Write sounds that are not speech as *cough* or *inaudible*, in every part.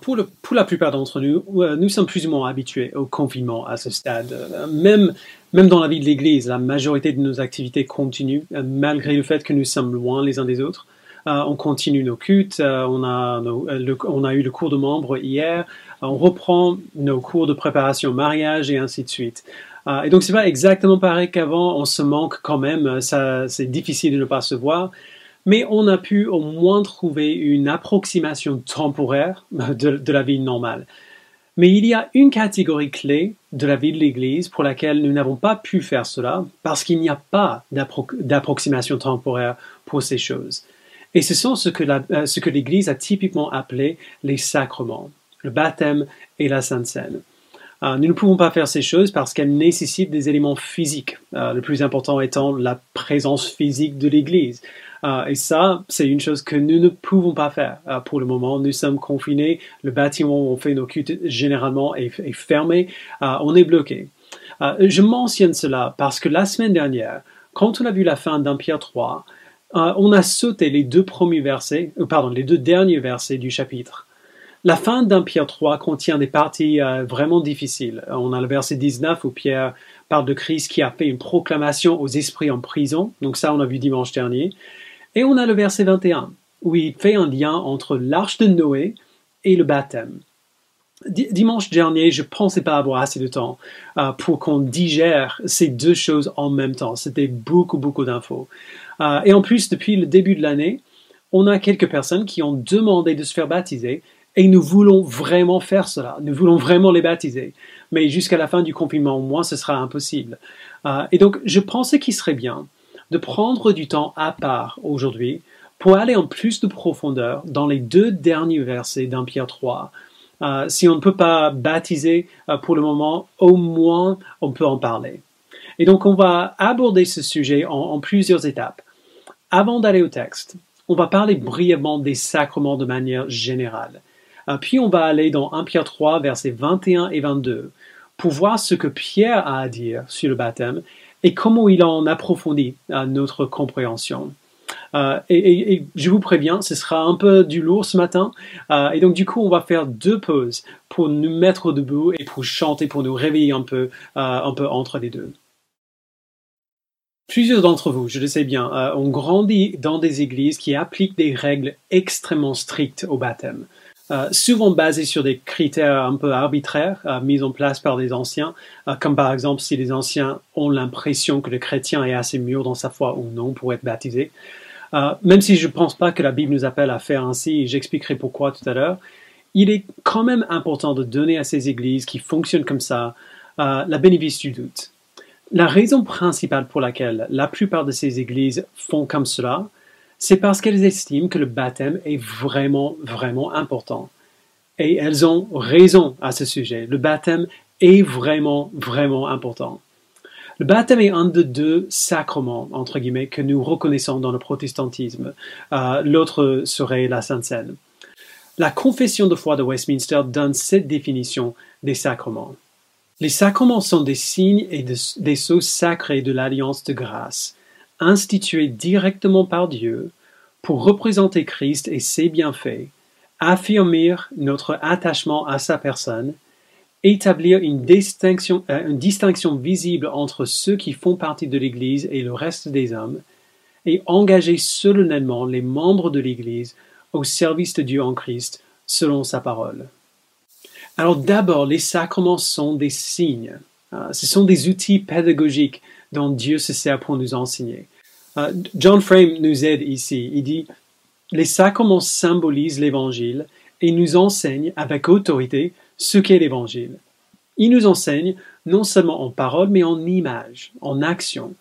pour, la plupart d'entre nous, nous sommes plus ou moins habitués au confinement à ce stade. Même, même dans la vie de l'Église, la majorité de nos activités continuent, malgré le fait que nous sommes loin les uns des autres. Euh, on continue nos cultes, euh, on, a euh, eu le cours de membres hier, on reprend nos cours de préparation au mariage et ainsi de suite. et donc c'est pas exactement pareil qu'avant, on se manque quand même, c'est difficile de ne pas se voir mais on a pu au moins trouver une approximation temporaire de, la vie normale. Mais il y a une catégorie clé de la vie de l'Église pour laquelle nous n'avons pas pu faire cela parce qu'il n'y a pas d'approximation temporaire pour ces choses. Et ce sont ce que, euh, ce que l'Église a typiquement appelé les sacrements, le baptême et la Sainte Seine. Euh, nous ne pouvons pas faire ces choses parce qu'elles nécessitent des éléments physiques, euh, le plus important étant la présence physique de l'Église. Euh, et ça, c'est une chose que nous ne pouvons pas faire pour le moment. Nous sommes confinés, le bâtiment où on fait nos cultes généralement est, fermé, on est bloqué. je mentionne cela parce que la semaine dernière, quand on a vu la fin d'Empire 3, on a sauté les deux premiers versets, pardon, les deux derniers versets du chapitre. La fin d'Empire 3 contient des parties vraiment difficiles. On a le verset 19 où Pierre parle de Christ qui a fait une proclamation aux esprits en prison. Donc ça, on a vu dimanche dernier. Et on a le verset 21, où il fait un lien entre l'arche de Noé et le baptême. Dimanche dernier, je ne pensais pas avoir assez de temps euh, pour qu'on digère ces deux choses en même temps. C'était beaucoup, beaucoup d'infos. Euh, et en plus, depuis le début de l'année, on a quelques personnes qui ont demandé de se faire baptiser et nous voulons vraiment faire cela. Nous voulons vraiment les baptiser. Mais jusqu'à la fin du confinement, au moins, ce sera impossible. Euh, et donc, je pensais qu'il serait bien de prendre du temps à part aujourd'hui pour aller en plus de profondeur dans les deux derniers versets d'Empire 3. Euh, si on ne peut pas baptiser euh, pour le moment, au moins on peut en parler. Et donc on va aborder ce sujet en, plusieurs étapes. Avant d'aller au texte, on va parler brièvement des sacrements de manière générale. Euh, puis on va aller dans 1 Pierre 3, versets 21 et 22, pour voir ce que Pierre a à dire sur le baptême et comment il en approfondit euh, notre compréhension. Euh, et, je vous préviens, ce sera un peu du lourd ce matin. Et donc du coup, on va faire deux pauses pour nous mettre debout et pour chanter, pour nous réveiller un peu, un peu entre les deux. Plusieurs d'entre vous, je le sais bien, ont grandi dans des églises qui appliquent des règles extrêmement strictes au baptême. Euh, souvent basés sur des critères un peu arbitraires euh, mis en place par des anciens, euh, comme par exemple si les anciens ont l'impression que le chrétien est assez mûr dans sa foi ou non pour être baptisé. même si je ne pense pas que la Bible nous appelle à faire ainsi, et j'expliquerai pourquoi tout à l'heure, il est quand même important de donner à ces églises qui fonctionnent comme ça la bénéfice du doute. La raison principale pour laquelle la plupart de ces églises font comme cela, c'est parce qu'elles estiment que le baptême est vraiment, vraiment important. Et elles ont raison à ce sujet. Le baptême est vraiment, vraiment important. Le baptême est un de deux sacrements, entre guillemets, que nous reconnaissons dans le protestantisme. Euh, l'autre serait la Sainte Seine. La confession de foi de Westminster donne cette définition des sacrements. Les sacrements sont des signes et des sceaux sacrés de l'alliance de grâce institué directement par Dieu pour représenter Christ et ses bienfaits, affirmer notre attachement à sa personne, établir une distinction, euh, une distinction visible entre ceux qui font partie de l'Église et le reste des hommes, et engager solennellement les membres de l'Église au service de Dieu en Christ selon sa parole. Alors d'abord, les sacrements sont des signes. Euh, ce sont des outils pédagogiques dont Dieu se sert pour nous enseigner. Euh, John Frame nous aide ici. Il dit Les sacrements symbolisent l'Évangile et nous enseignent avec autorité ce qu'est l'Évangile. Il nous enseigne non seulement en parole, mais en image, en action.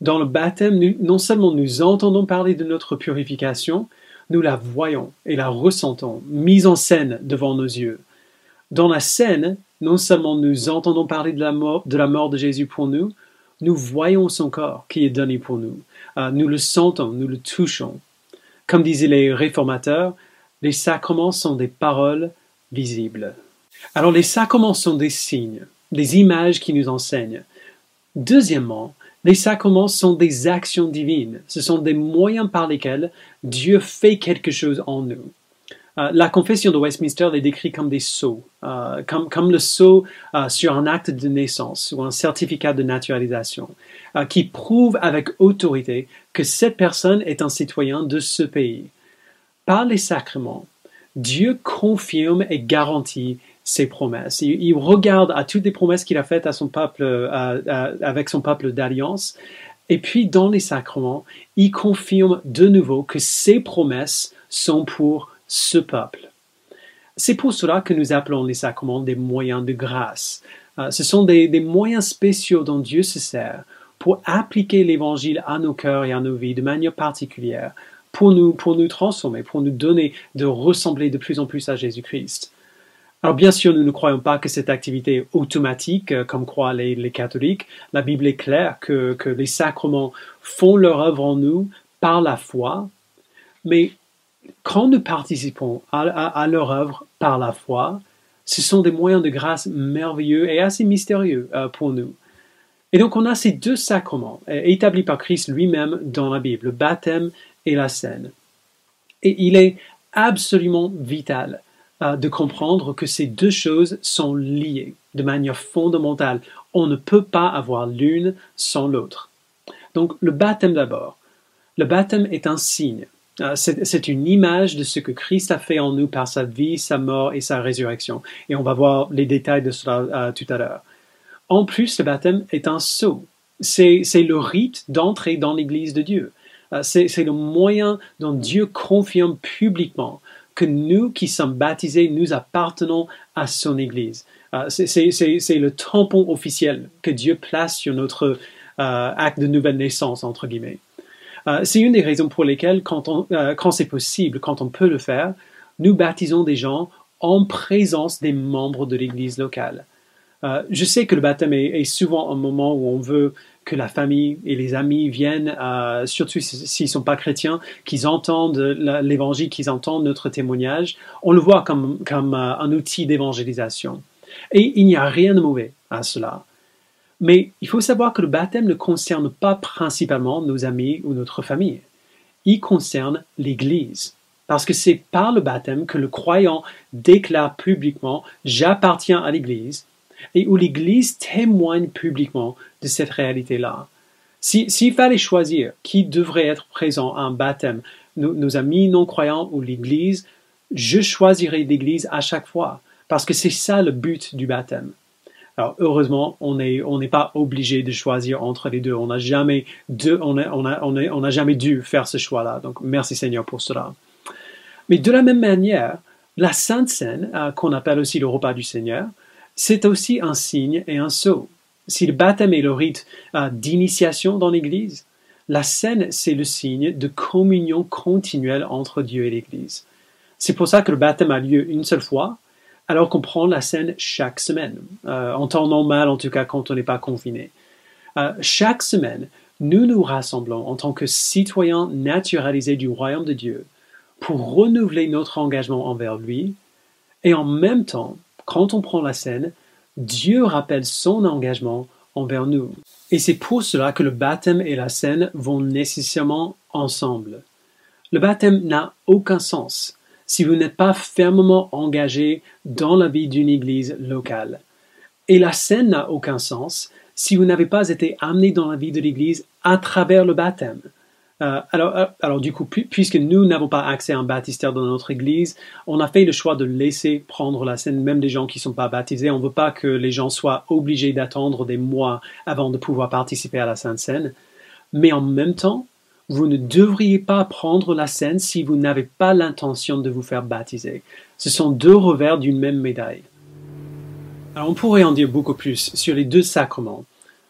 Dans le baptême, non seulement nous entendons parler de notre purification, nous la voyons et la ressentons, mise en scène devant nos yeux. Dans la scène, non seulement nous entendons parler de la mort de, la mort de Jésus pour nous, nous voyons son corps qui est donné pour nous. Euh, nous le sentons, nous le touchons. Comme disaient les réformateurs, les sacrements sont des paroles visibles. Alors les sacrements sont des signes, des images qui nous enseignent. Deuxièmement, les sacrements sont des actions divines. Ce sont des moyens par lesquels Dieu fait quelque chose en nous. Euh, la confession de Westminster les décrit comme des sceaux, euh, comme, le sceau euh, sur un acte de naissance ou un certificat de naturalisation, qui prouve avec autorité que cette personne est un citoyen de ce pays. Par les sacrements, Dieu confirme et garantit ses promesses. Il, regarde à toutes les promesses qu'il a faites à son peuple, avec son peuple d'alliance, et puis dans les sacrements, il confirme de nouveau que ses promesses sont pour ce peuple. C'est pour cela que nous appelons les sacrements des moyens de grâce. Euh, ce sont des, moyens spéciaux dont Dieu se sert pour appliquer l'Évangile à nos cœurs et à nos vies de manière particulière, pour nous, pour nous transformer, pour nous donner de ressembler de plus en plus à Jésus-Christ. Alors bien sûr, nous ne croyons pas que cette activité est automatique, euh, comme croient les, les, catholiques. La Bible est claire que, que les sacrements font leur œuvre en nous par la foi, mais quand nous participons à, leur œuvre par la foi, ce sont des moyens de grâce merveilleux et assez mystérieux euh, pour nous. Et donc on a ces deux sacrements euh, établis par Christ lui-même dans la Bible, le baptême et la scène. Et il est absolument vital euh, de comprendre que ces deux choses sont liées de manière fondamentale. On ne peut pas avoir l'une sans l'autre. Donc le baptême d'abord. Le baptême est un signe c'est une image de ce que Christ a fait en nous par sa vie, sa mort et sa résurrection. Et on va voir les détails de cela euh, tout à l'heure. En plus, le baptême est un sceau. C'est le rite d'entrer dans l'Église de Dieu. Euh, c'est le moyen dont Dieu confirme publiquement que nous qui sommes baptisés, nous appartenons à son Église. c'est le tampon officiel que Dieu place sur notre acte de nouvelle naissance, entre guillemets. Euh, c'est une des raisons pour lesquelles, euh, quand, c'est possible, quand on peut le faire, nous baptisons des gens en présence des membres de l'Église locale. Euh, je sais que le baptême est, souvent un moment où on veut que la famille et les amis viennent, surtout s'ils ne sont pas chrétiens, qu'ils entendent l'évangile, qu'ils entendent notre témoignage. On le voit comme, comme un outil d'évangélisation. Et il n'y a rien de mauvais à cela. Mais il faut savoir que le baptême ne concerne pas principalement nos amis ou notre famille. Il concerne l'Église. Parce que c'est par le baptême que le croyant déclare publiquement J'appartiens à l'Église et où l'Église témoigne publiquement de cette réalité-là. S'il fallait choisir qui devrait être présent à un baptême, nos, amis non-croyants ou l'Église, je choisirais l'Église à chaque fois, parce que c'est ça le but du baptême. Alors heureusement, on n'est pas obligé de choisir entre les deux. On n'a jamais on jamais dû faire ce choix-là. Donc merci Seigneur pour cela. Mais de la même manière, la Sainte Seine, euh, qu'on appelle aussi le repas du Seigneur, c'est aussi un signe et un sceau. Si le baptême est le rite euh, d'initiation dans l'Église, la scène, c'est le signe de communion continuelle entre Dieu et l'Église. C'est pour ça que le baptême a lieu une seule fois, alors qu'on prend la scène chaque semaine, euh, en temps normal en tout cas quand on n'est pas confiné. Euh, chaque semaine, nous nous rassemblons en tant que citoyens naturalisés du royaume de Dieu pour renouveler notre engagement envers lui, et en même temps, quand on prend la scène, Dieu rappelle son engagement envers nous. Et c'est pour cela que le baptême et la scène vont nécessairement ensemble. Le baptême n'a aucun sens si vous n'êtes pas fermement engagé dans la vie d'une église locale. Et la scène n'a aucun sens si vous n'avez pas été amené dans la vie de l'église à travers le baptême. Euh, alors, euh, alors, du coup, puisque nous n'avons pas accès à un baptistère dans notre église, on a fait le choix de laisser prendre la scène, même des gens qui ne sont pas baptisés. On ne veut pas que les gens soient obligés d'attendre des mois avant de pouvoir participer à la Sainte Seine. Mais en même temps, vous ne devriez pas prendre la scène si vous n'avez pas l'intention de vous faire baptiser. Ce sont deux revers d'une même médaille. Alors on pourrait en dire beaucoup plus sur les deux sacrements,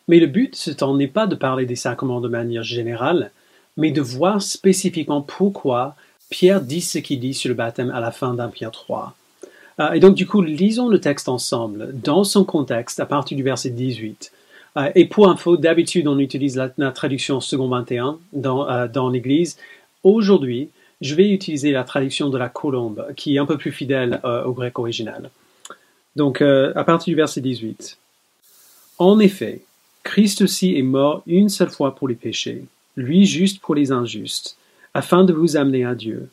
mais le but ce temps n'est pas de parler des sacrements de manière générale, mais de voir spécifiquement pourquoi Pierre dit ce qu'il dit sur le baptême à la fin d'un Pierre 3. Euh, et donc du coup, lisons le texte ensemble, dans son contexte, à partir du verset 18. Euh, et pour info, d'habitude, on utilise la, traduction second 21 dans, euh, dans l'Église. Aujourd'hui, je vais utiliser la traduction de la colombe, qui est un peu plus fidèle euh, au grec original. Donc, à partir du verset 18. En effet, Christ aussi est mort une seule fois pour les péchés, lui juste pour les injustes, afin de vous amener à Dieu.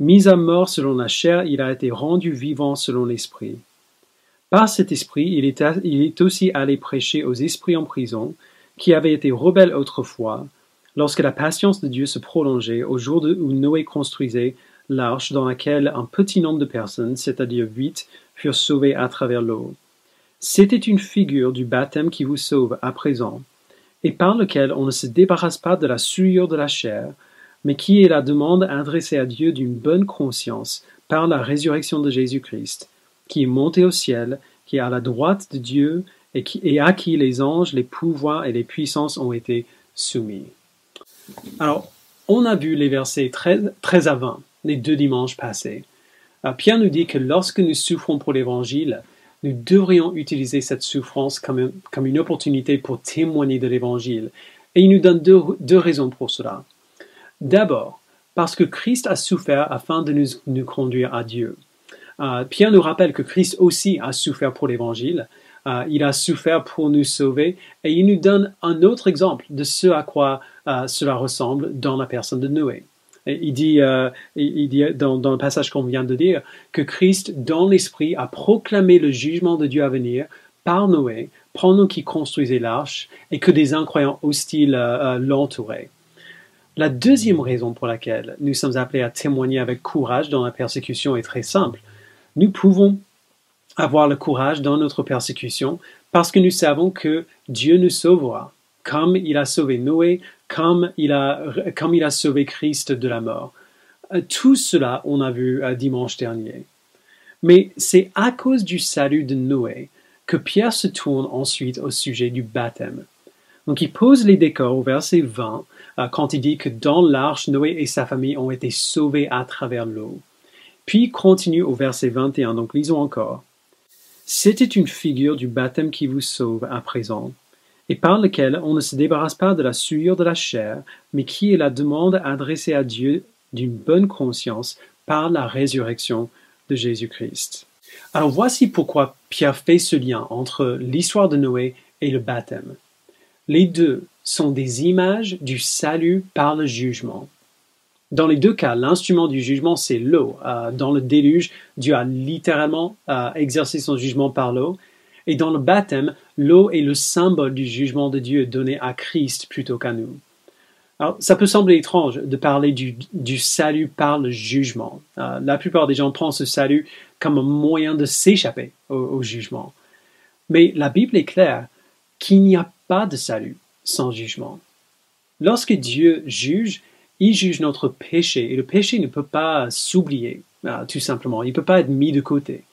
Mis à mort selon la chair, il a été rendu vivant selon l'esprit. Par cet esprit, il est, aussi allé prêcher aux esprits en prison, qui avaient été rebelles autrefois, lorsque la patience de Dieu se prolongeait au jour où Noé construisait l'arche dans laquelle un petit nombre de personnes, c'est-à-dire huit, furent sauvées à travers l'eau. C'était une figure du baptême qui vous sauve à présent, et par lequel on ne se débarrasse pas de la souillure de la chair, mais qui est la demande adressée à Dieu d'une bonne conscience par la résurrection de Jésus-Christ, qui est monté au ciel, qui est à la droite de Dieu et, à qui les anges, les pouvoirs et les puissances ont été soumis. Alors, on a vu les versets 13, 13 à 20, les deux dimanches passés. Euh, Pierre nous dit que lorsque nous souffrons pour l'Évangile, nous devrions utiliser cette souffrance comme, comme une opportunité pour témoigner de l'Évangile. Et il nous donne deux, deux raisons pour cela. D'abord, parce que Christ a souffert afin de nous, nous conduire à Dieu. Euh, Pierre nous rappelle que Christ aussi a souffert pour l'Évangile, euh, il a souffert pour nous sauver et il nous donne un autre exemple de ce à quoi euh, cela ressemble dans la personne de Noé. il dit, il dit dans, dans, le passage qu'on vient de dire que Christ, dans l'esprit, a proclamé le jugement de Dieu à venir par Noé pendant qu'il construisait l'arche et que des incroyants hostiles l'entouraient. La deuxième raison pour laquelle nous sommes appelés à témoigner avec courage dans la persécution est très simple. Nous pouvons avoir le courage dans notre persécution parce que nous savons que Dieu nous sauvera, comme il a sauvé Noé, comme il a, comme il a sauvé Christ de la mort. Euh, tout cela, on a vu euh, dimanche dernier. Mais c'est à cause du salut de Noé que Pierre se tourne ensuite au sujet du baptême. Donc il pose les décors au verset 20 euh, quand il dit que dans l'arche, Noé et sa famille ont été sauvés à travers l'eau. Puis continue au verset 21, donc lisons encore. C'était une figure du baptême qui vous sauve à présent, et par lequel on ne se débarrasse pas de la souillure de la chair, mais qui est la demande adressée à Dieu d'une bonne conscience par la résurrection de Jésus-Christ. Alors voici pourquoi Pierre fait ce lien entre l'histoire de Noé et le baptême. Les deux sont des images du salut par le jugement. Dans les deux cas, l'instrument du jugement, c'est l'eau. Euh, dans le déluge, Dieu a littéralement euh, exercé son jugement par l'eau. Et dans le baptême, l'eau est le symbole du jugement de Dieu donné à Christ plutôt qu'à nous. Alors, ça peut sembler étrange de parler du, salut par le jugement. Euh, la plupart des gens prennent ce salut comme un moyen de s'échapper au jugement. Mais la Bible est claire qu'il n'y a pas de salut sans jugement. Lorsque Dieu juge, il juge notre péché et le péché ne peut pas s'oublier, euh, tout simplement. Il ne peut pas être mis de côté.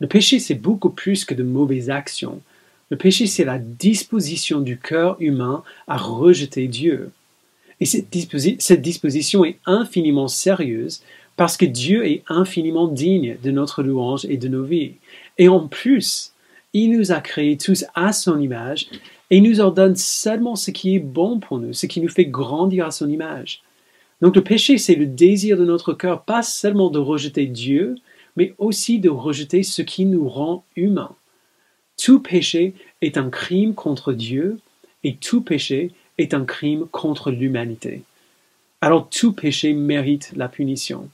Le péché, c'est beaucoup plus que de mauvaises actions. Le péché, c'est la disposition du cœur humain à rejeter Dieu. Et cette, cette disposition est infiniment sérieuse parce que Dieu est infiniment digne de notre louange et de nos vies. Et en plus, il nous a créés tous à son image et il nous ordonne seulement ce qui est bon pour nous, ce qui nous fait grandir à son image. Donc le péché, c'est le désir de notre cœur, pas seulement de rejeter Dieu, mais aussi de rejeter ce qui nous rend humains. Tout péché est un crime contre Dieu et tout péché est un crime contre l'humanité. Alors tout péché mérite la punition.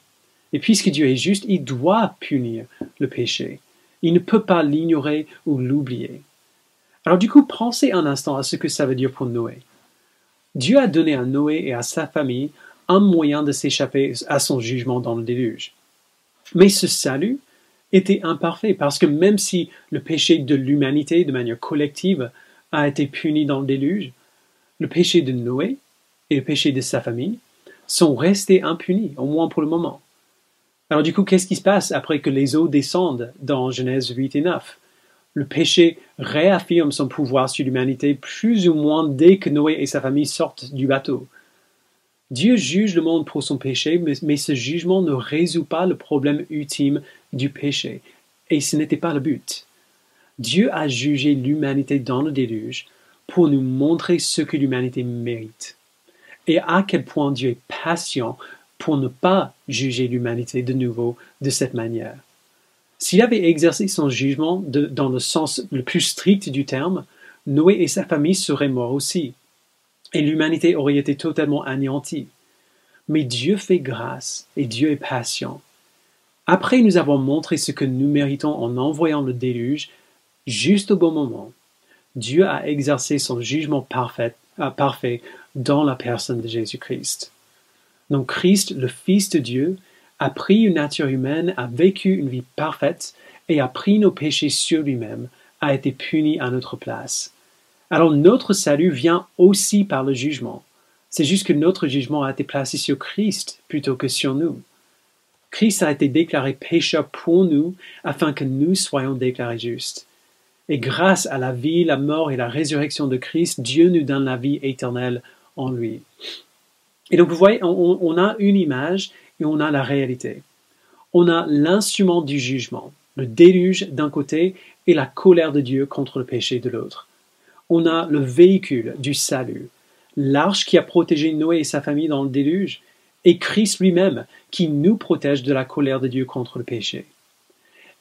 Et puisque Dieu est juste, il doit punir le péché. Il ne peut pas l'ignorer ou l'oublier. Alors du coup, pensez un instant à ce que ça veut dire pour Noé. Dieu a donné à Noé et à sa famille un moyen de s'échapper à son jugement dans le déluge. Mais ce salut était imparfait parce que même si le péché de l'humanité de manière collective a été puni dans le déluge, le péché de Noé et le péché de sa famille sont restés impunis, au moins pour le moment. Alors du coup, qu'est-ce qui se passe après que les eaux descendent dans Genèse 8 et 9 le péché réaffirme son pouvoir sur l'humanité plus ou moins dès que Noé et sa famille sortent du bateau. Dieu juge le monde pour son péché, mais, ce jugement ne résout pas le problème ultime du péché, et ce n'était pas le but. Dieu a jugé l'humanité dans le déluge pour nous montrer ce que l'humanité mérite, et à quel point Dieu est patient pour ne pas juger l'humanité de nouveau de cette manière. S'il avait exercé son jugement dans le sens le plus strict du terme, Noé et sa famille seraient morts aussi, et l'humanité aurait été totalement anéantie. mais Dieu fait grâce et Dieu est patient. Après nous avons montré ce que nous méritons en envoyant le déluge, juste au bon moment, Dieu a exercé son jugement parfait, euh, parfait dans la personne de Jésus-Christ. Donc Christ, le Fils de Dieu, a pris une nature humaine, a vécu une vie parfaite et a pris nos péchés sur lui-même, a été puni à notre place. Alors notre salut vient aussi par le jugement. C'est juste que notre jugement a été placé sur Christ plutôt que sur nous. Christ a été déclaré pécheur pour nous afin que nous soyons déclarés justes. Et grâce à la vie, la mort et la résurrection de Christ, Dieu nous donne la vie éternelle en lui. Et donc vous voyez, on, a une image et on a la réalité. On a l'instrument du jugement, le déluge d'un côté et la colère de Dieu contre le péché de l'autre. On a le véhicule du salut, l'arche qui a protégé Noé et sa famille dans le déluge, et Christ lui-même qui nous protège de la colère de Dieu contre le péché.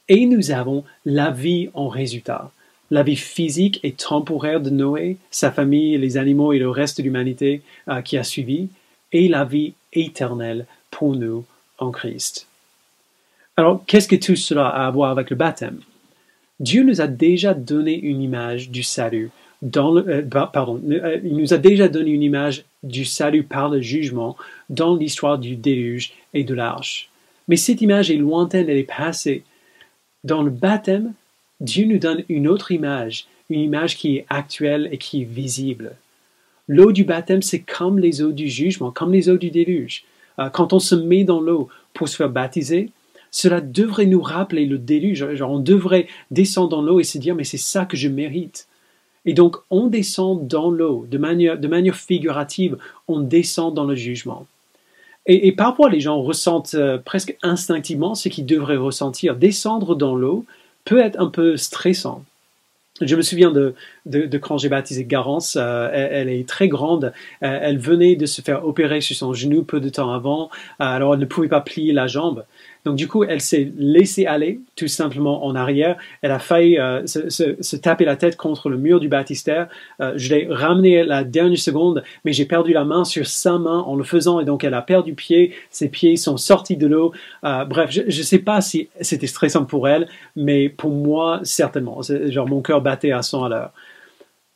Et nous avons la vie en résultat, la vie physique et temporaire de Noé, sa famille, les animaux et le reste de l'humanité euh, qui a suivi, et la vie éternelle pour nous en Christ. Alors, qu'est-ce que tout cela a à voir avec le baptême? Dieu nous a déjà donné une image du salut euh, pardon, euh, il nous a déjà donné une image du salut par le jugement dans l'histoire du déluge et de l'arche. Mais cette image est lointaine, elle est passée. Dans le baptême, Dieu nous donne une autre image, une image qui est actuelle et qui est visible. L'eau du baptême, c'est comme les eaux du jugement, comme les eaux du déluge. Euh, quand on se met dans l'eau pour se faire baptiser, cela devrait nous rappeler le déluge. On devrait descendre dans l'eau et se dire, mais c'est ça que je mérite. Et donc, on descend dans l'eau, de manière, de figurative, on descend dans le jugement. Et, parfois, les gens ressentent euh, presque instinctivement ce qu'ils devraient ressentir. Descendre dans l'eau peut être un peu stressant. Je me souviens de, de, quand j'ai baptisé Garance, euh, elle, est très grande, euh, elle venait de se faire opérer sur son genou peu de temps avant, alors elle ne pouvait pas plier la jambe. Donc du coup, elle s'est laissée aller tout simplement en arrière. Elle a failli euh, se, taper la tête contre le mur du baptistère. Euh, je l'ai ramenée la dernière seconde, mais j'ai perdu la main sur sa main en le faisant et donc elle a perdu pied. Ses pieds sont sortis de l'eau. Euh, bref, je ne sais pas si c'était stressant pour elle, mais pour moi, certainement. Genre mon cœur battait à 100 à l'heure.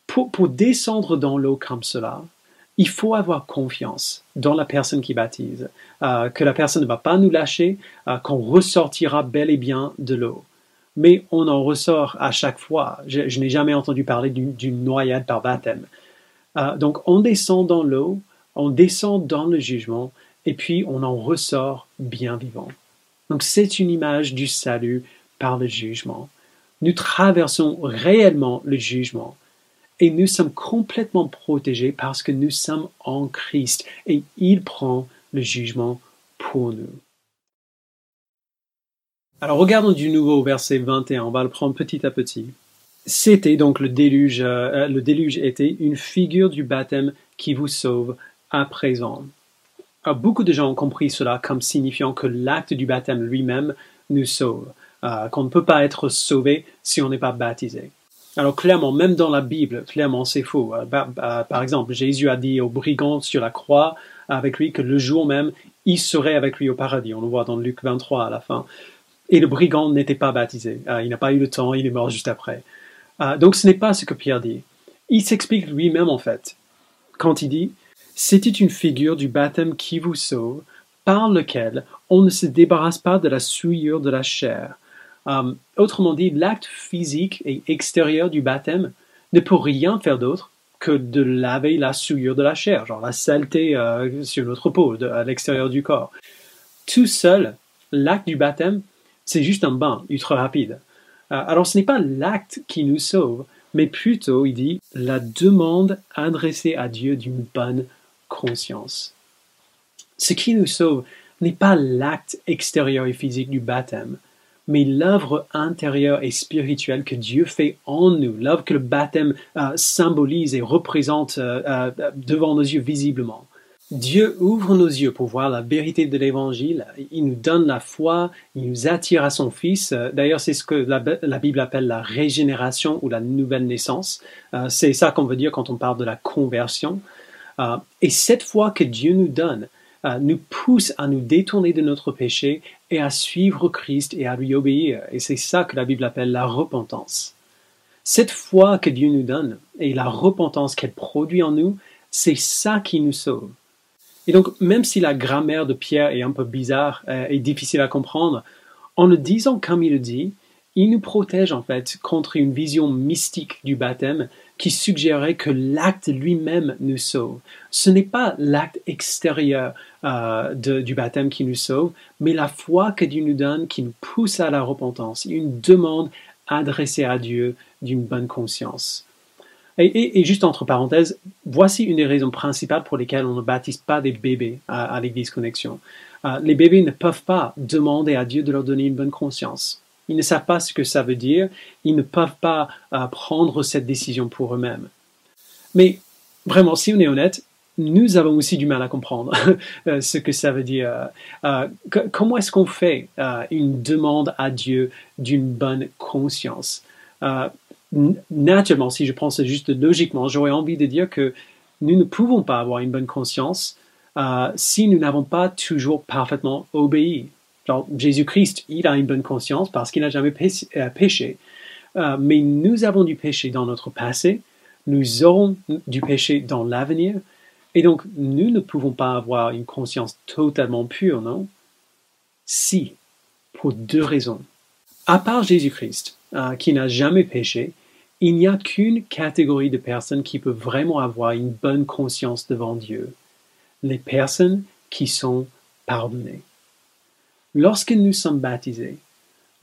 Pour, pour descendre dans l'eau comme cela, il faut avoir confiance dans la personne qui baptise, euh, que la personne ne va pas nous lâcher, euh, qu'on ressortira bel et bien de l'eau. Mais on en ressort à chaque fois. Je, n'ai jamais entendu parler d'une noyade par baptême. Euh, donc on descend dans l'eau, on descend dans le jugement, et puis on en ressort bien vivant. Donc c'est une image du salut par le jugement. Nous traversons réellement le jugement et nous sommes complètement protégés parce que nous sommes en Christ et il prend le jugement pour nous. Alors regardons du nouveau verset 21, on va le prendre petit à petit. C'était donc le déluge, euh, le déluge était une figure du baptême qui vous sauve à présent. beaucoup de gens ont compris cela comme signifiant que l'acte du baptême lui-même nous sauve, euh, qu'on ne peut pas être sauvé si on n'est pas baptisé. Alors clairement, même dans la Bible, clairement c'est faux. Euh, par exemple, Jésus a dit au brigand sur la croix avec lui que le jour même, il serait avec lui au paradis. On le voit dans Luc 23 à la fin. Et le brigand n'était pas baptisé. Euh, il n'a pas eu le temps, il est mort juste après. Euh, donc ce n'est pas ce que Pierre dit. Il s'explique lui-même en fait. Quand il dit, c'était une figure du baptême qui vous sauve, par lequel on ne se débarrasse pas de la souillure de la chair euh, autrement dit, l'acte physique et extérieur du baptême ne peut rien faire d'autre que de laver la souillure de la chair, genre la saleté euh, sur notre peau, à l'extérieur du corps. Tout seul, l'acte du baptême, c'est juste un bain ultra rapide. Euh, alors ce n'est pas l'acte qui nous sauve, mais plutôt, il dit, la demande adressée à Dieu d'une bonne conscience. Ce qui nous sauve n'est pas l'acte extérieur et physique du baptême, mais l'œuvre intérieure et spirituelle que Dieu fait en nous, l'œuvre que le baptême euh, symbolise et représente euh, euh, devant nos yeux visiblement. Dieu ouvre nos yeux pour voir la vérité de l'Évangile, il nous donne la foi, il nous attire à son Fils. D'ailleurs, c'est ce que la, Bible appelle la régénération ou la nouvelle naissance. c'est ça qu'on veut dire quand on parle de la conversion. et cette foi que Dieu nous donne, nous pousse à nous détourner de notre péché et à suivre Christ et à lui obéir. Et c'est ça que la Bible appelle la repentance. Cette foi que Dieu nous donne et la repentance qu'elle produit en nous, c'est ça qui nous sauve. Et donc, même si la grammaire de Pierre est un peu bizarre euh, et difficile à comprendre, en le disant comme il le dit, il nous protège en fait contre une vision mystique du baptême qui suggérait que l'acte lui-même nous sauve. Ce n'est pas l'acte extérieur euh, du baptême qui nous sauve, mais la foi que Dieu nous donne qui nous pousse à la repentance, une demande adressée à Dieu d'une bonne conscience. Et, juste entre parenthèses, voici une des raisons principales pour lesquelles on ne baptise pas des bébés à, l'Église Connexion. Euh, les bébés ne peuvent pas demander à Dieu de leur donner une bonne conscience. Ils ne savent pas ce que ça veut dire. Ils ne peuvent pas euh, prendre cette décision pour eux-mêmes. Mais vraiment, si on est honnête, nous avons aussi du mal à comprendre *laughs* euh, ce que ça veut dire. Euh, comment est-ce qu'on fait une demande à Dieu d'une bonne conscience? Naturellement, si je pense juste logiquement, j'aurais envie de dire que nous ne pouvons pas avoir une bonne conscience si nous n'avons pas toujours parfaitement obéi Jésus-Christ, il a une bonne conscience parce qu'il n'a jamais euh, péché. Euh, mais nous avons du péché dans notre passé, nous aurons du péché dans l'avenir, et donc nous ne pouvons pas avoir une conscience totalement pure, non? Si, pour deux raisons. À part Jésus-Christ, euh, qui n'a jamais péché, il n'y a qu'une catégorie de personnes qui peut vraiment avoir une bonne conscience devant Dieu. Les personnes qui sont pardonnées. Lorsque nous sommes baptisés,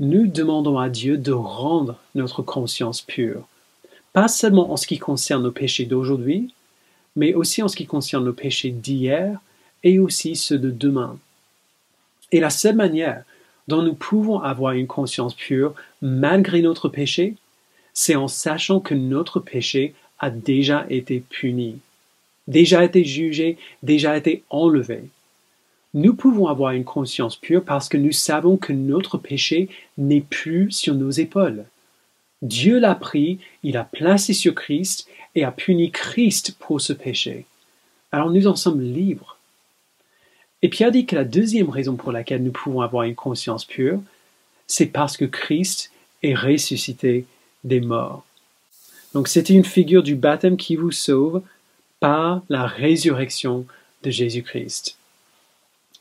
nous demandons à Dieu de rendre notre conscience pure, pas seulement en ce qui concerne nos péchés d'aujourd'hui, mais aussi en ce qui concerne nos péchés d'hier et aussi ceux de demain. Et la seule manière dont nous pouvons avoir une conscience pure malgré notre péché, c'est en sachant que notre péché a déjà été puni, déjà été jugé, déjà été enlevé. Nous pouvons avoir une conscience pure parce que nous savons que notre péché n'est plus sur nos épaules. Dieu l'a pris, il a placé sur Christ et a puni Christ pour ce péché. Alors nous en sommes libres. Et Pierre dit que la deuxième raison pour laquelle nous pouvons avoir une conscience pure, c'est parce que Christ est ressuscité des morts. Donc c'était une figure du baptême qui vous sauve par la résurrection de Jésus-Christ.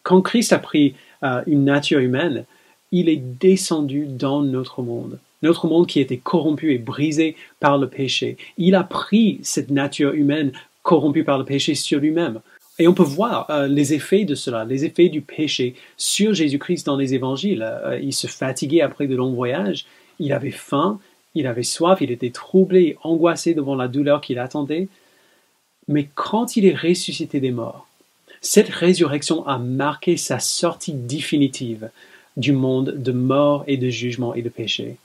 Quand Christ a pris euh, une nature humaine, il est descendu dans notre monde. Notre monde qui était corrompu et brisé par le péché. Il a pris cette nature humaine corrompue par le péché sur lui-même. Et on peut voir euh, les effets de cela, les effets du péché sur Jésus-Christ dans les évangiles. Euh, il se fatiguait après de longs voyages, il avait faim, il avait soif, il était troublé, angoissé devant la douleur qu'il attendait. Mais quand il est ressuscité des morts, cette résurrection a marqué sa sortie définitive du monde de mort et de jugement et de péché.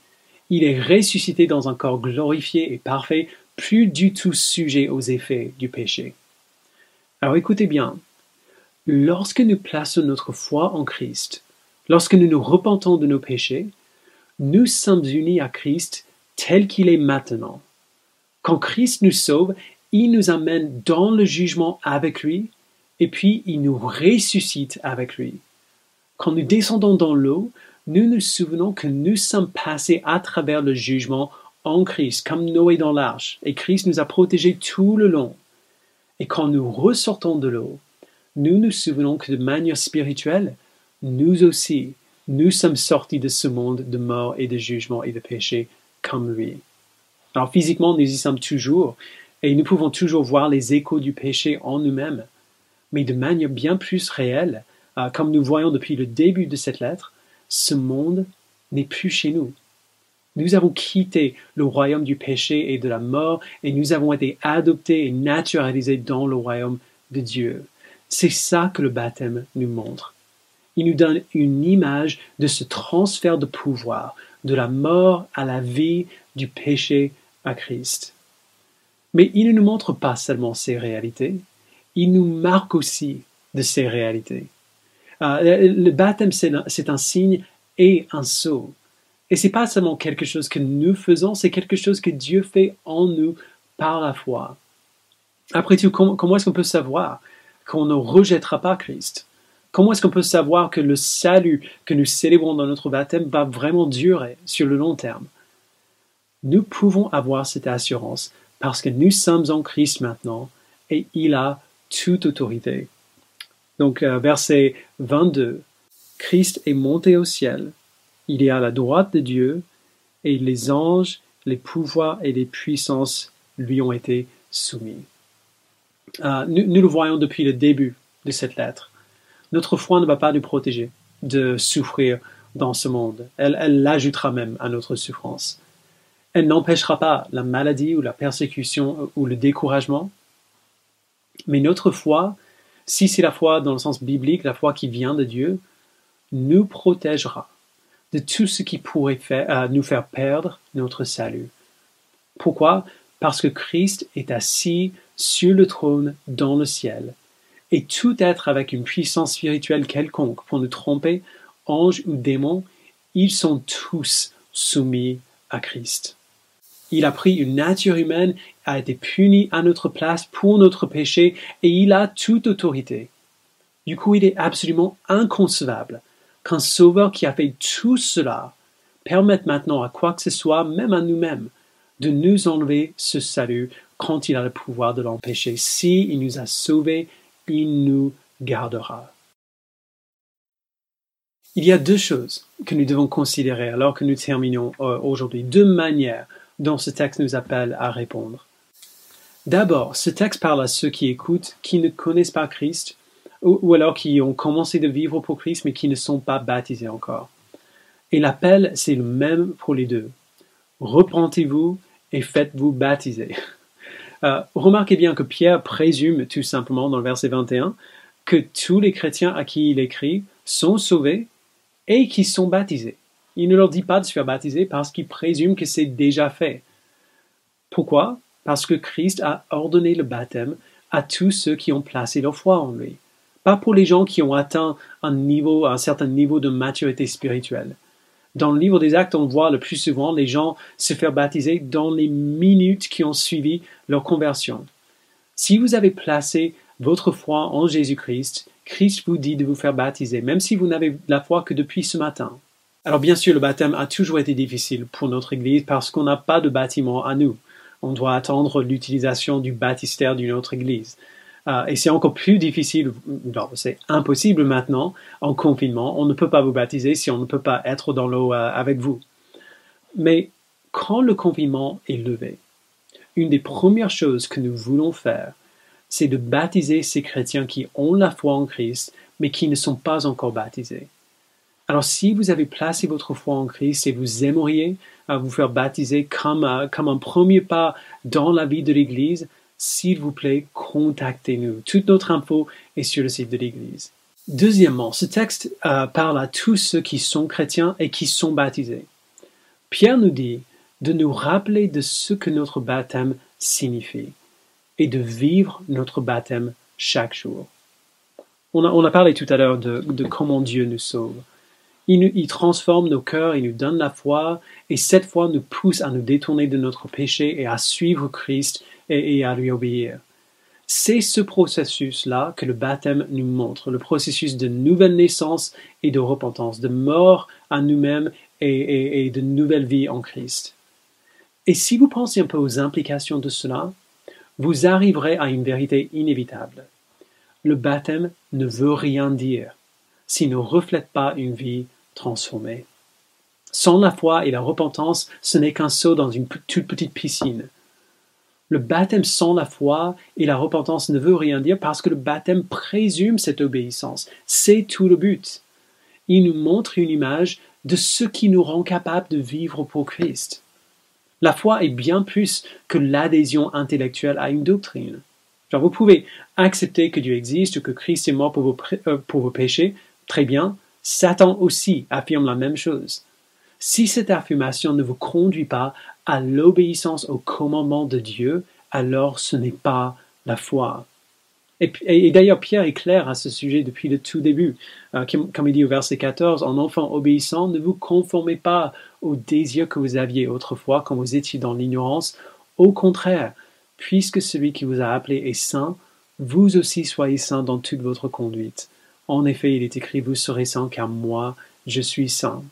Il est ressuscité dans un corps glorifié et parfait, plus du tout sujet aux effets du péché. Alors écoutez bien, lorsque nous plaçons notre foi en Christ, lorsque nous nous repentons de nos péchés, nous sommes unis à Christ tel qu'il est maintenant. Quand Christ nous sauve, il nous amène dans le jugement avec lui et puis il nous ressuscite avec lui. Quand nous descendons dans l'eau, nous nous souvenons que nous sommes passés à travers le jugement en Christ, comme Noé dans l'arche, et Christ nous a protégés tout le long. Et quand nous ressortons de l'eau, nous nous souvenons que de manière spirituelle, nous aussi, nous sommes sortis de ce monde de mort et de jugement et de péché comme lui. Alors physiquement, nous y sommes toujours, et nous pouvons toujours voir les échos du péché en nous-mêmes mais de manière bien plus réelle, euh, comme nous voyons depuis le début de cette lettre, ce monde n'est plus chez nous. Nous avons quitté le royaume du péché et de la mort et nous avons été adoptés et naturalisés dans le royaume de Dieu. C'est ça que le baptême nous montre. Il nous donne une image de ce transfert de pouvoir, de la mort à la vie, du péché à Christ. Mais il ne nous montre pas seulement ces réalités, il nous marque aussi de ces réalités. Euh, le baptême, c'est un, signe et un sceau. Et c'est pas seulement quelque chose que nous faisons, c'est quelque chose que Dieu fait en nous par la foi. Après tout, comment, est-ce qu'on peut savoir qu'on ne rejettera pas Christ? Comment est-ce qu'on peut savoir que le salut que nous célébrons dans notre baptême va vraiment durer sur le long terme? Nous pouvons avoir cette assurance parce que nous sommes en Christ maintenant et il a toute autorité. Donc euh, verset 22, Christ est monté au ciel, il est à la droite de Dieu et les anges, les pouvoirs et les puissances lui ont été soumis. Euh, nous, le voyons depuis le début de cette lettre. Notre foi ne va pas nous protéger de souffrir dans ce monde. Elle, elle l'ajoutera même à notre souffrance. Elle n'empêchera pas la maladie ou la persécution ou le découragement. Mais notre foi, si c'est la foi dans le sens biblique, la foi qui vient de Dieu, nous protégera de tout ce qui pourrait euh, nous faire perdre notre salut. Pourquoi? Parce que Christ est assis sur le trône dans le ciel. Et tout être avec une puissance spirituelle quelconque pour nous tromper, anges ou démons, ils sont tous soumis à Christ. Il a pris une nature humaine, a été puni à notre place pour notre péché, et il a toute autorité. Du coup, il est absolument inconcevable qu'un sauveur qui a fait tout cela permette maintenant à quoi que ce soit, même à nous-mêmes, de nous enlever ce salut quand il a le pouvoir de l'empêcher. Si il nous a sauvés, il nous gardera. Il y a deux choses que nous devons considérer alors que nous terminons euh, aujourd'hui, deux manières dont ce texte nous appelle à répondre. D'abord, ce texte parle à ceux qui écoutent, qui ne connaissent pas Christ, ou, alors qui ont commencé de vivre pour Christ, mais qui ne sont pas baptisés encore. Et l'appel, c'est le même pour les deux. Repentez-vous et faites-vous baptiser. *laughs* Euh, remarquez bien que Pierre présume tout simplement dans le verset 21 que tous les chrétiens à qui il écrit sont sauvés et qui sont baptisés. Il ne leur dit pas de se faire baptiser parce qu'il présume que c'est déjà fait. Pourquoi? Parce que Christ a ordonné le baptême à tous ceux qui ont placé leur foi en lui. Pas pour les gens qui ont atteint un niveau, un certain niveau de maturité spirituelle. Dans le livre des actes, on voit le plus souvent les gens se faire baptiser dans les minutes qui ont suivi leur conversion. Si vous avez placé votre foi en Jésus-Christ, Christ vous dit de vous faire baptiser, même si vous n'avez la foi que depuis ce matin. Alors bien sûr, le baptême a toujours été difficile pour notre Église parce qu'on n'a pas de bâtiment à nous. On doit attendre l'utilisation du baptistère d'une autre Église. Euh, et c'est encore plus difficile, c'est impossible maintenant, en confinement. On ne peut pas vous baptiser si on ne peut pas être dans l'eau euh, avec vous. Mais quand le confinement est levé, une des premières choses que nous voulons faire, c'est de baptiser ces chrétiens qui ont la foi en Christ, mais qui ne sont pas encore baptisés. Alors si vous avez placé votre foi en Christ et vous aimeriez euh, vous faire baptiser comme, un premier pas dans la vie de l'Église, s'il vous plaît, contactez-nous. Toute notre info est sur le site de l'Église. Deuxièmement, ce texte euh, parle à tous ceux qui sont chrétiens et qui sont baptisés. Pierre nous dit de nous rappeler de ce que notre baptême signifie et de vivre notre baptême chaque jour. On a, parlé tout à l'heure de comment Dieu nous sauve. Il, transforme nos cœurs, il nous donne la foi, et cette foi nous pousse à nous détourner de notre péché et à suivre Christ et, à lui obéir. C'est ce processus-là que le baptême nous montre, le processus de nouvelle naissance et de repentance, de mort à nous-mêmes et, de nouvelle vie en Christ. Et si vous pensez un peu aux implications de cela, vous arriverez à une vérité inévitable. Le baptême ne veut rien dire s'il ne reflète pas une vie transformé. Sans la foi et la repentance, ce n'est qu'un saut dans une toute petite piscine. Le baptême sans la foi et la repentance ne veut rien dire parce que le baptême présume cette obéissance. C'est tout le but. Il nous montre une image de ce qui nous rend capables de vivre pour Christ. La foi est bien plus que l'adhésion intellectuelle à une doctrine. Vous pouvez accepter que Dieu existe ou que Christ est mort pour vos, euh, pour vos péchés, très bien, Satan aussi affirme la même chose. Si cette affirmation ne vous conduit pas à l'obéissance au commandement de Dieu, alors ce n'est pas la foi. Et, d'ailleurs, Pierre est clair à ce sujet depuis le tout début. Euh, comme il dit au verset 14, En enfant obéissant, ne vous conformez pas aux désirs que vous aviez autrefois quand vous étiez dans l'ignorance. Au contraire, puisque celui qui vous a appelé est saint, vous aussi soyez saint dans toute votre conduite En effet, il est écrit, vous serez saints car moi, je suis saint.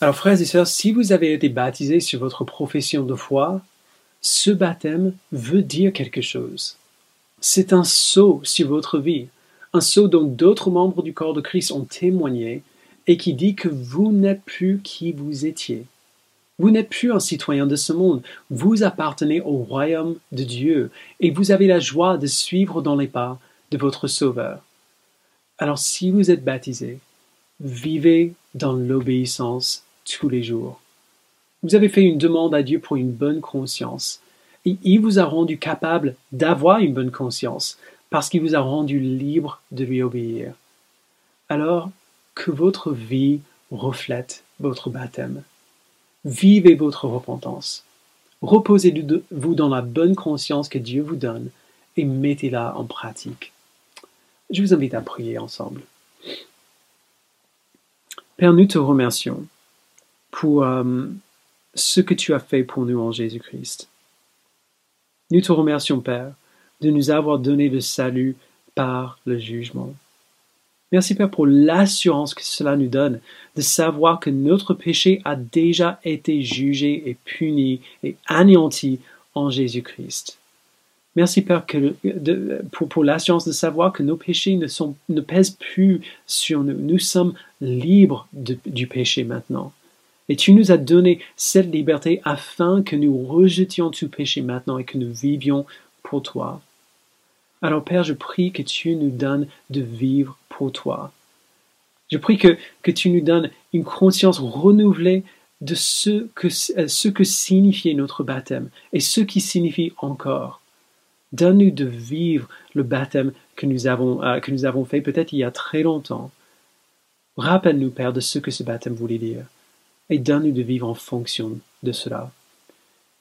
Alors frères et sœurs, si vous avez été baptisés sur votre profession de foi, ce baptême veut dire quelque chose. C'est un sceau sur votre vie, un sceau dont d'autres membres du corps de Christ ont témoigné et qui dit que vous n'êtes plus qui vous étiez. Vous n'êtes plus un citoyen de ce monde, vous appartenez au royaume de Dieu et vous avez la joie de suivre dans les pas de votre Sauveur. Alors si vous êtes baptisé, vivez dans l'obéissance tous les jours. Vous avez fait une demande à Dieu pour une bonne conscience et il vous a rendu capable d'avoir une bonne conscience parce qu'il vous a rendu libre de lui obéir. Alors que votre vie reflète votre baptême. Vivez votre repentance. Reposez-vous dans la bonne conscience que Dieu vous donne et mettez-la en pratique. Je vous invite à prier ensemble. Père, nous te remercions pour euh, ce que tu as fait pour nous en Jésus-Christ. Nous te remercions, Père, de nous avoir donné le salut par le jugement. Merci Père pour l'assurance que cela nous donne de savoir que notre péché a déjà été jugé et puni et anéanti en Jésus-Christ. Merci Père pour, l'assurance de savoir que nos péchés ne, pèsent plus sur nous. Nous sommes libres du péché maintenant. Et tu nous as donné cette liberté afin que nous rejetions tout péché maintenant et que nous vivions pour toi. Alors Père, je prie que tu nous donnes de vivre pour toi. Je prie que, tu nous donnes une conscience renouvelée de ce que, ce que signifiait notre baptême et ce qui signifie encore. Donne-nous de vivre le baptême que nous avons, euh, que nous avons fait peut-être il y a très longtemps. Rappelle-nous, Père, de ce que ce baptême voulait dire et donne-nous de vivre en fonction de cela.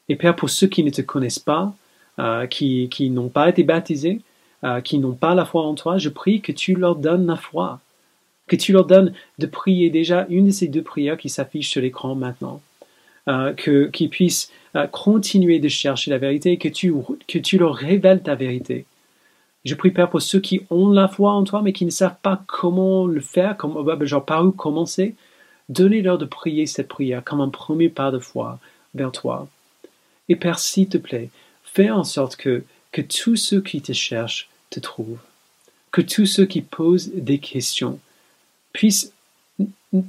Et Père, pour ceux qui ne te connaissent pas, euh, qui, qui n'ont pas été baptisés, euh, qui n'ont pas la foi en toi, je prie que tu leur donnes la foi, que tu leur donnes de prier déjà une de ces deux prières qui s'affichent sur l'écran maintenant, euh, qu'ils puissent euh, continuer de chercher la vérité, que tu que tu leur révèles ta vérité. Je prie Père pour ceux qui ont la foi en toi mais qui ne savent pas comment le faire, comment, bah, bah, genre par où commencer. Donnez-leur de prier cette prière comme un premier pas de foi vers toi. Et Père, s'il te plaît, fais en sorte que, que tous ceux qui te cherchent te trouvent. Que tous ceux qui posent des questions puissent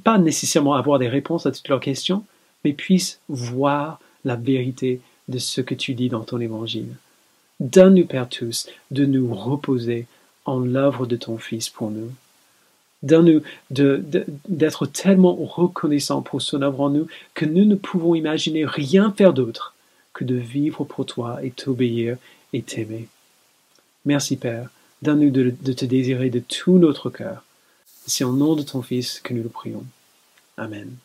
pas nécessairement avoir des réponses à toutes leurs questions, mais puissent voir la vérité de ce que tu dis dans ton évangile. Donne-nous, Père tous, de nous reposer en l'œuvre de ton Fils pour nous. Donne-nous d'être tellement reconnaissants pour son œuvre en nous que nous ne pouvons imaginer rien faire d'autre que de vivre pour toi et t'obéir et t'aimer. Merci Père, donne-nous de, te désirer de tout notre cœur. C'est au nom de ton Fils que nous le prions. Amen.